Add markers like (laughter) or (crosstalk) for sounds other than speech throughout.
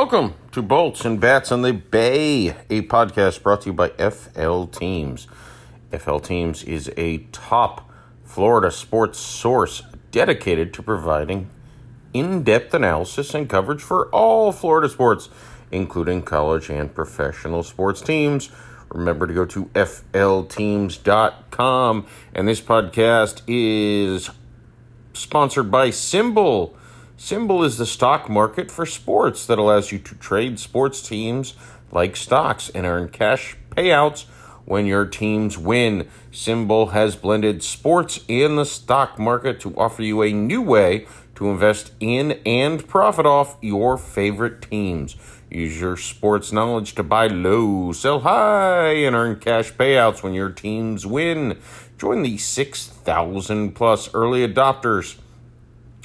Welcome to Bolts and Bats on the Bay, a podcast brought to you by FL Teams. FL Teams is a top Florida sports source dedicated to providing in depth analysis and coverage for all Florida sports, including college and professional sports teams. Remember to go to flteams.com. And this podcast is sponsored by SimBull. SimBull is the stock market for sports that allows you to trade sports teams like stocks and earn cash payouts when your teams win. SimBull has blended sports and the stock market to offer you a new way to invest in and profit off your favorite teams. Use your sports knowledge to buy low, sell high, and earn cash payouts when your teams win. Join the 6,000 plus early adopters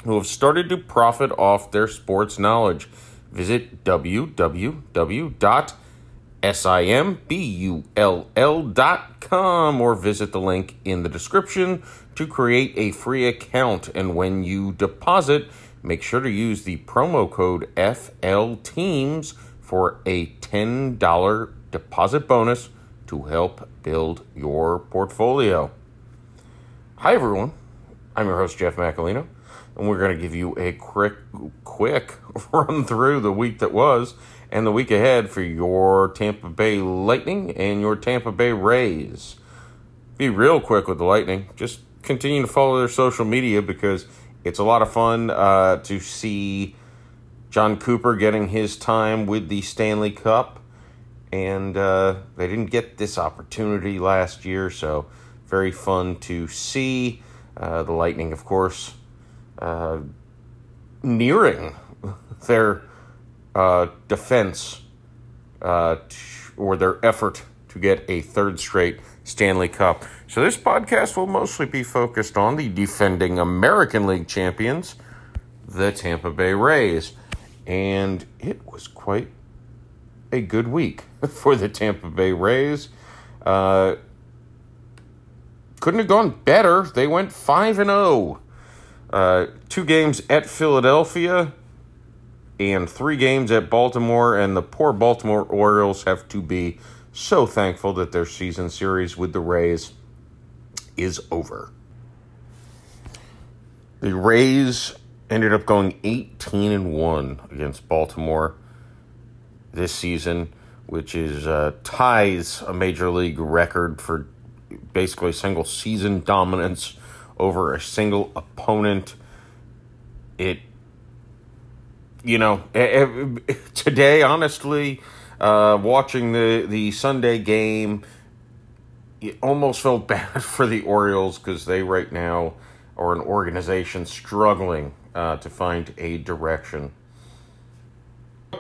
who have started to profit off their sports knowledge. Visit www.simbull.com or visit the link in the description to create a free account. And when you deposit, make sure to use the promo code FLTEAMS for a $10 deposit bonus to help build your portfolio. Hi, everyone. I'm your host, Jeff Macalino and we're going to give you a quick, quick (laughs) run through the week that was and the week ahead for your Tampa Bay Lightning and your Tampa Bay Rays. Be real quick with the Lightning. Just continue to follow their social media because it's a lot of fun uh, to see Jon Cooper getting his time with the Stanley Cup. And uh, they didn't get this opportunity last year, so very fun to see. Uh, the Lightning, of course, uh, nearing their uh, defense uh, or their effort to get a third straight Stanley Cup. So, this podcast will mostly be focused on the defending American League champions, the Tampa Bay Rays. And it was quite a good week (laughs) for the Tampa Bay Rays. Uh, couldn't have gone better. They went 5 and 0 uh, two games at Philadelphia and three games at Baltimore, and the poor Baltimore Orioles have to be so thankful that their season series with the Rays is over. The Rays ended up going 18 and 1 against Baltimore this season, which is uh, ties a major league record for basically single season dominance over a single opponent. It, you know, (laughs) today, honestly, uh, watching the, the Sunday game, it almost felt (laughs) bad for the Orioles because they right now are an organization struggling uh, to find a direction.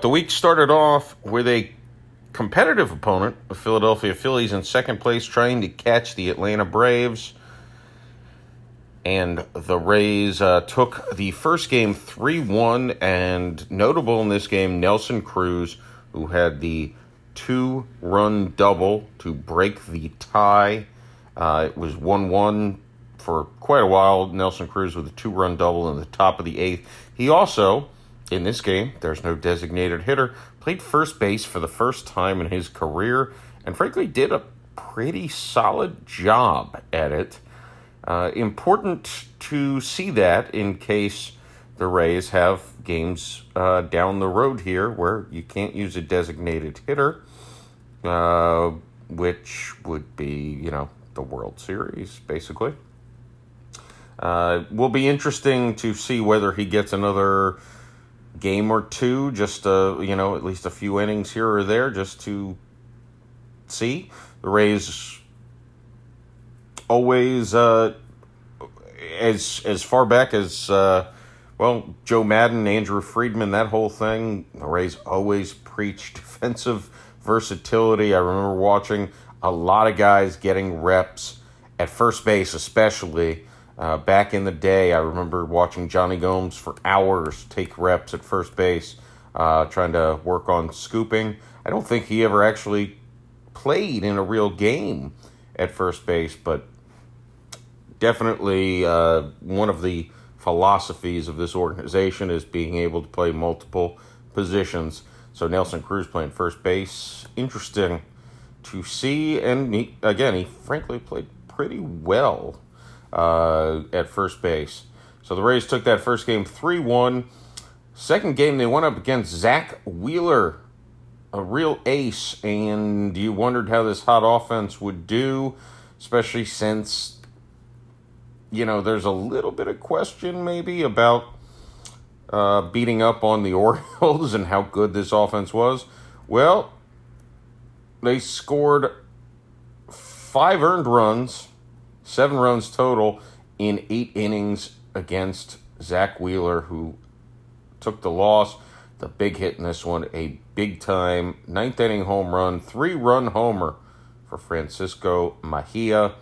The week started off with a competitive opponent, the Philadelphia Phillies, in second place, trying to catch the Atlanta Braves and the Rays uh, took the first game 3 1. And notable in this game, Nelson Cruz, who had the two run double to break the tie. Uh, it was 1 1 for quite a while. Nelson Cruz with a two run double in the top of the eighth. He also, in this game, there's no designated hitter, played first base for the first time in his career, and frankly, did a pretty solid job at it. Uh, important to see that in case the Rays have games uh, down the road here where you can't use a designated hitter, uh, which would be, you know, the World Series, basically. Uh, will be interesting to see whether he gets another game or two, just, uh, you know, at least a few innings here or there, just to see. The Rays always uh, as as far back as uh, well Joe Maddon, Andrew Friedman, that whole thing. The Rays always preached (laughs) defensive versatility. I remember watching a lot of guys getting reps at first base, especially. Uh, back in the day, I remember watching Jonny Gomes for hours take reps at first base, uh, trying to work on scooping. I don't think he ever actually played in a real game at first base, but definitely uh, one of the philosophies of this organization is being able to play multiple positions. So Nelson Cruz playing first base. Interesting to see. And he, again, he frankly played pretty well uh, at first base. So the Rays took that first game 3 1. Second game, they went up against Zack Wheeler, a real ace. And you wondered how this hot offense would do, especially since, you know, there's a little bit of question maybe about uh, beating up on the (laughs) Orioles and how good this offense was. Well, they scored five earned runs, seven runs total in eight innings against Zack Wheeler, who took the loss. The big hit in this one, a big time ninth inning home run, three run homer for Francisco Mejia.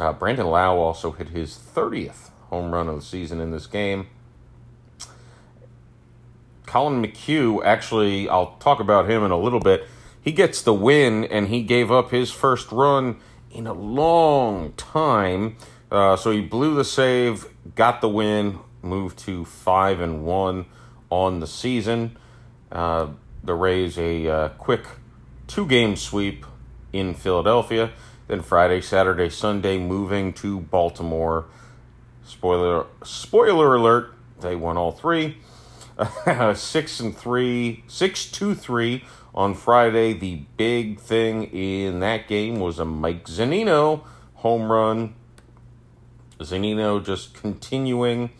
Uh, Brandon Lowe also hit his 30th home run of the season in this game. Collin McHugh, actually, I'll talk about him in a little bit. He gets the win, and he gave up his first run in a long time. Uh, so he blew the save, got the win, moved to five and one on the season. Uh, the Rays a uh, quick two game sweep in Philadelphia. Then Friday, Saturday, Sunday, moving to Baltimore. Spoiler spoiler alert, they won all three. (laughs) six and three, six two three on Friday. The big thing in that game was a Mike Zunino home run. Zunino just continuing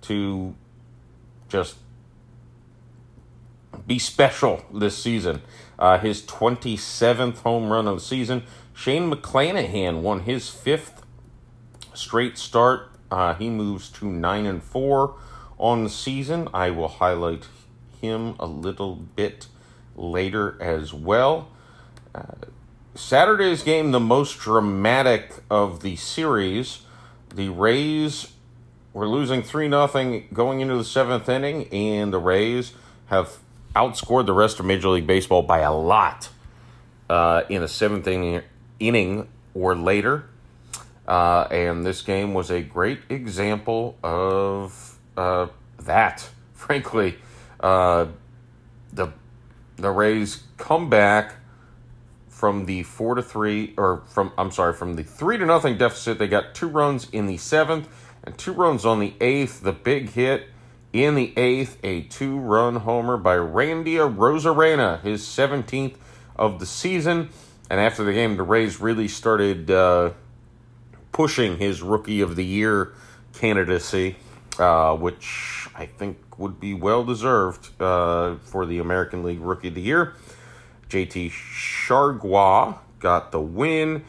to just be special this season. Uh, his 27th home run of the season. Shane McClanahan won his fifth straight start. Uh, he moves to 9 and 4 on the season. I will highlight him a little bit later as well. Uh, Saturday's game, the most dramatic of the series. The Rays were losing 3 0 going into the seventh inning, and the Rays have outscored the rest of Major League Baseball by a lot uh, in the seventh inning, inning or later. Uh, and this game was a great example of uh, that. (laughs) Frankly, uh, the the Rays come back from the four to three, or from I'm sorry, from the three to nothing deficit. They got two runs in the seventh and two runs on the eighth. The big hit in the eighth, a two-run homer by Randy Arozarena, his 17th of the season. And after the game, the Rays really started uh, pushing his Rookie of the Year candidacy uh, which I think would be well deserved uh, for the American League Rookie of the Year. JT Chargois got the win.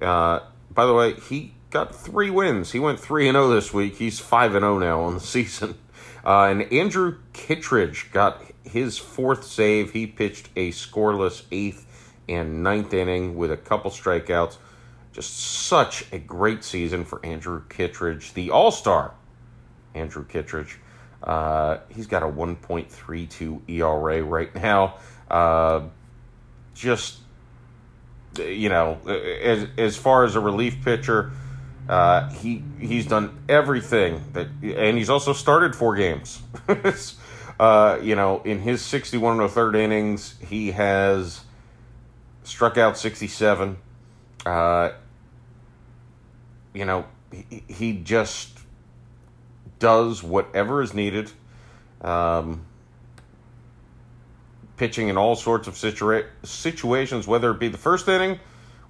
Uh, by the way, he got three wins. He went 3 and 0 this week. He's 5 and 0 now on the (laughs) season. Uh, and Andrew Kittredge got his fourth save. He pitched a scoreless eighth and ninth inning with a couple strikeouts. Just such a great season for Andrew Kittredge, the All Star Andrew Kittredge. Uh, he's got a 1.32 ERA right now. Uh, just, you know, as, as far as a relief pitcher, uh, he he's done everything that, and he's also started four games. (laughs) uh, you know, in his 61 and a third innings, he has struck out 67. Uh, you know, he, he just does whatever is needed. Um, pitching in all sorts of situa- situations, whether it be the first inning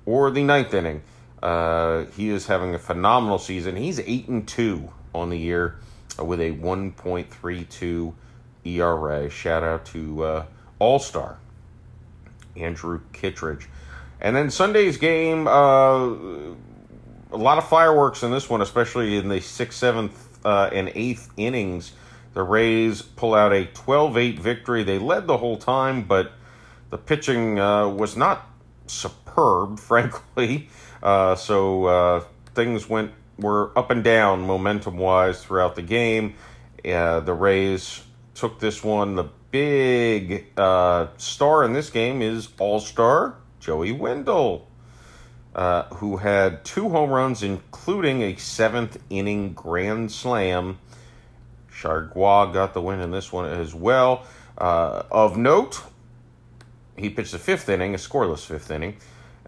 or the ninth inning. Uh, he is having a phenomenal season. He's eight and two on the year with a 1.32 ERA. Shout out to uh, All Star Andrew Kittredge. And then Sunday's game, uh, a lot of fireworks in this one, especially in the sixth, seventh, uh, and eighth innings, the Rays pull out a 12 8 victory. They led the whole time, but the pitching uh, was not superb, (laughs) frankly. Uh, so uh, things went were up and down momentum wise throughout the game. Uh, the Rays took this one. The big uh, star in this game is All Star Joey Wendle uh, who had two home runs, including a seventh inning grand slam. Chargois got the win in this one as well. Uh, of note, he pitched the fifth inning, a scoreless fifth inning,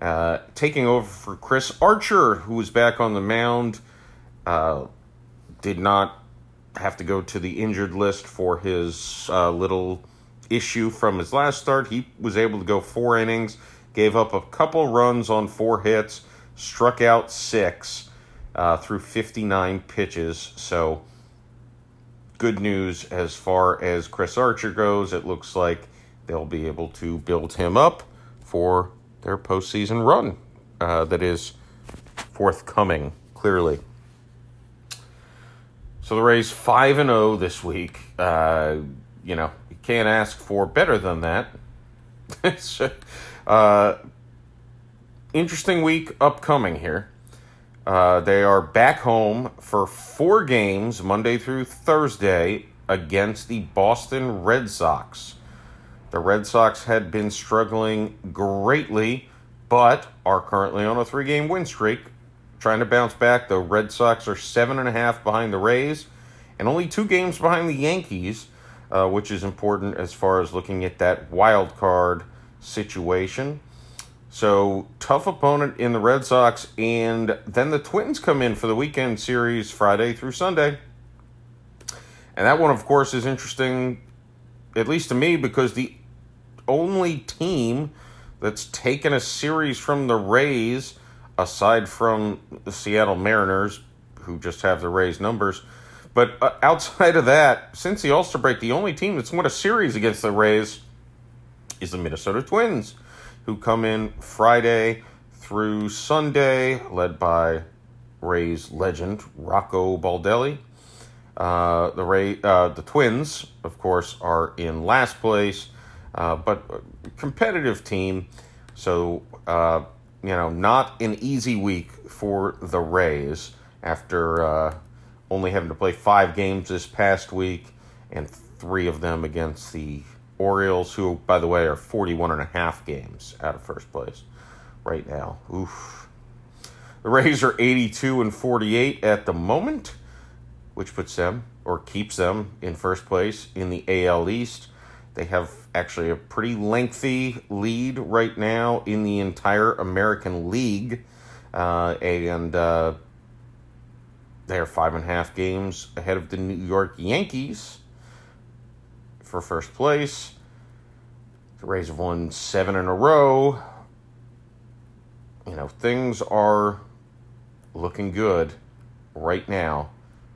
uh, taking over for Chris Archer, who was back on the mound. Uh, did not have to go to the injured list for his uh, little issue from his last start. He was able to go four innings, gave up a couple runs on four hits, struck out six uh, through 59 pitches. So, good news as far as Chris Archer goes. It looks like they'll be able to build him up for their postseason run uh, that is forthcoming, clearly. So the Rays 5 and 0 this week. Uh, you know, you can't ask for better than that. (laughs) uh, interesting week upcoming here. Uh, they are back home for four games, Monday through Thursday, against the Boston Red Sox. The Red Sox had been struggling greatly, but are currently on a three game win streak, trying to bounce back. The Red Sox are seven and a half behind the Rays and only two games behind the Yankees, uh, which is important as far as looking at that wild card situation. So, tough opponent in the Red Sox, and then the Twins come in for the weekend series Friday through Sunday. And that one, of course, is interesting, at least to me, because the only team that's taken a series from the Rays, aside from the Seattle Mariners, who just have the Rays numbers, but uh, (laughs) outside of that, since the All Star break, the only team that's won a series against the Rays is the Minnesota Twins who come in Friday through Sunday, led by Rays legend Rocco Baldelli. Uh, the Ray, uh, the Twins, of course, are in last place, uh, but competitive team. So uh, you know, not an easy week for the Rays after uh, only having to play five games this past week, and three of them against the Orioles, who, by the way, are 41 and a half games out of first place right now. Oof. The Rays are 82 and 48 at the moment, which puts them or keeps them in first place in the AL East. They have actually a pretty lengthy lead right now in the entire American League. Uh, and uh, they are five and a half games ahead of the New York Yankees for first place. The Rays have won seven in a row. You know, things are looking good right now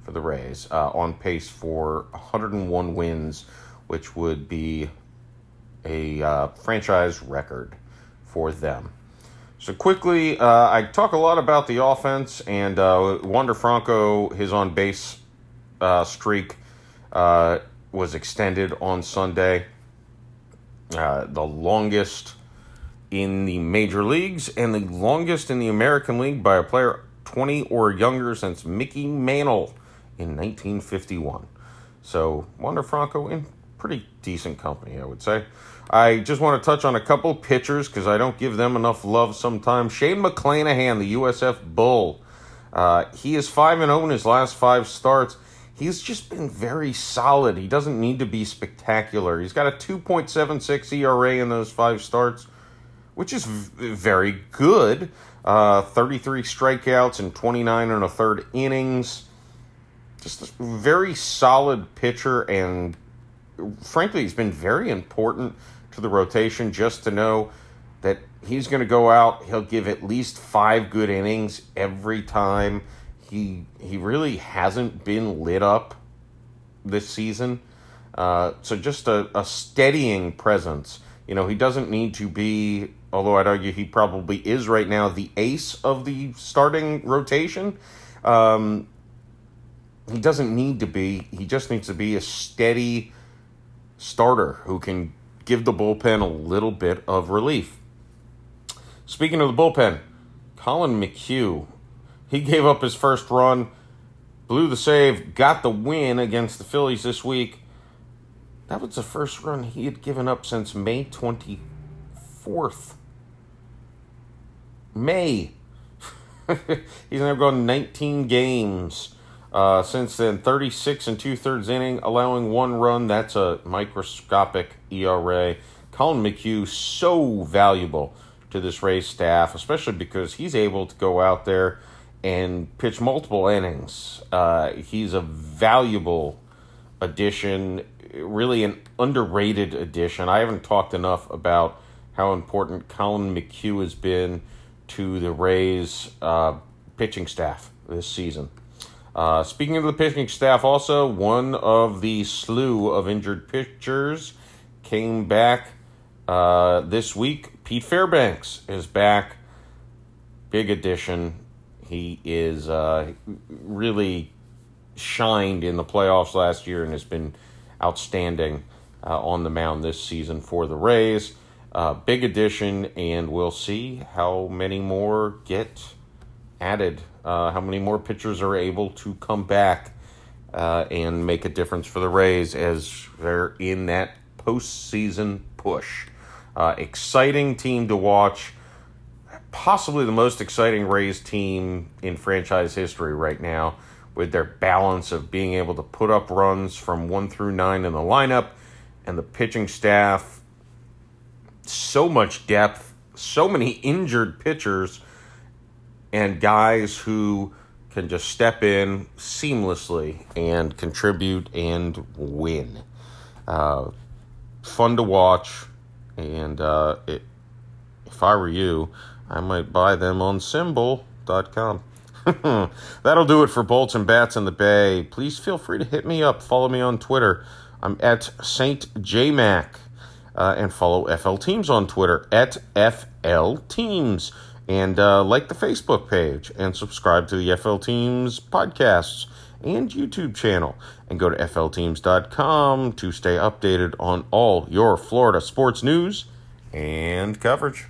for the Rays. Uh, on pace for 101 wins, which would be a uh, franchise record for them. So quickly, uh, I talk a lot about the offense and uh, Wander Franco, his on base uh, streak uh, was extended on Sunday. Uh, the longest in the major leagues and the longest in the American League by a player 20 or younger since Mickey Mantle in 1951. So Wander Franco in pretty decent company, I would say. I just want to touch on a couple pitchers because I don't give them enough love sometimes. Shane McClanahan, the USF Bull. Uh, he is 5 and 0 in his last five starts he's just been very solid. He doesn't need to be spectacular. He's got a 2.76 ERA in those five starts, which is v- very good. Uh, 33 strikeouts and 29 and a third innings. Just a very solid pitcher, and frankly, he's been very important to the rotation just to know that he's going to go out. He'll give at least five good innings every time he he really hasn't been lit up this season. Uh, so just a, a steadying presence. You know, he doesn't need to be, although I'd argue he probably is right now, the ace of the starting rotation. Um, he doesn't need to be. He just needs to be a steady starter who can give the bullpen a little bit of relief. Speaking of the bullpen, Collin McHugh he gave up his first run, blew the save, got the win against the Phillies this week. That was the first run he had given up since May 24th. May. (laughs) He's now gone 19 games uh, since then. 36 and two thirds inning, allowing one run. That's a microscopic ERA. Collin McHugh so valuable to this Rays staff, especially because he's able to go out there and pitch multiple innings. Uh, he's a valuable addition, really an underrated addition. I haven't talked enough about how important Collin McHugh has been to the Rays uh, pitching staff this season. Uh, speaking of the pitching staff, also, one of the slew of injured pitchers came back uh, this week. Pete Fairbanks is back. Big addition. He is uh, really shined in the playoffs last year and has been outstanding uh, on the mound this season for the Rays. Uh, big addition, and we'll see how many more get added, uh, how many more pitchers are able to come back uh, and make a difference for the Rays as they're in that postseason push. Uh, exciting team to watch. Possibly the most exciting Rays team in franchise history right now, with their balance of being able to put up runs from one through nine in the lineup and the pitching staff. So much depth, so many injured pitchers and guys who can just step in seamlessly and contribute and win. Uh, fun to watch, and uh, it, if I were you, I might buy them on SimBull.com. (laughs) That'll do it for Bolts and Bats in the Bay. Please feel free to hit me up. Follow me on Twitter. I'm at Saint JMac. Uh, and follow FL Teams on Twitter at FL Teams and uh, like the Facebook page and subscribe to the FL Teams podcasts and YouTube channel. And go to flteams.com to stay updated on all your Florida sports news and coverage.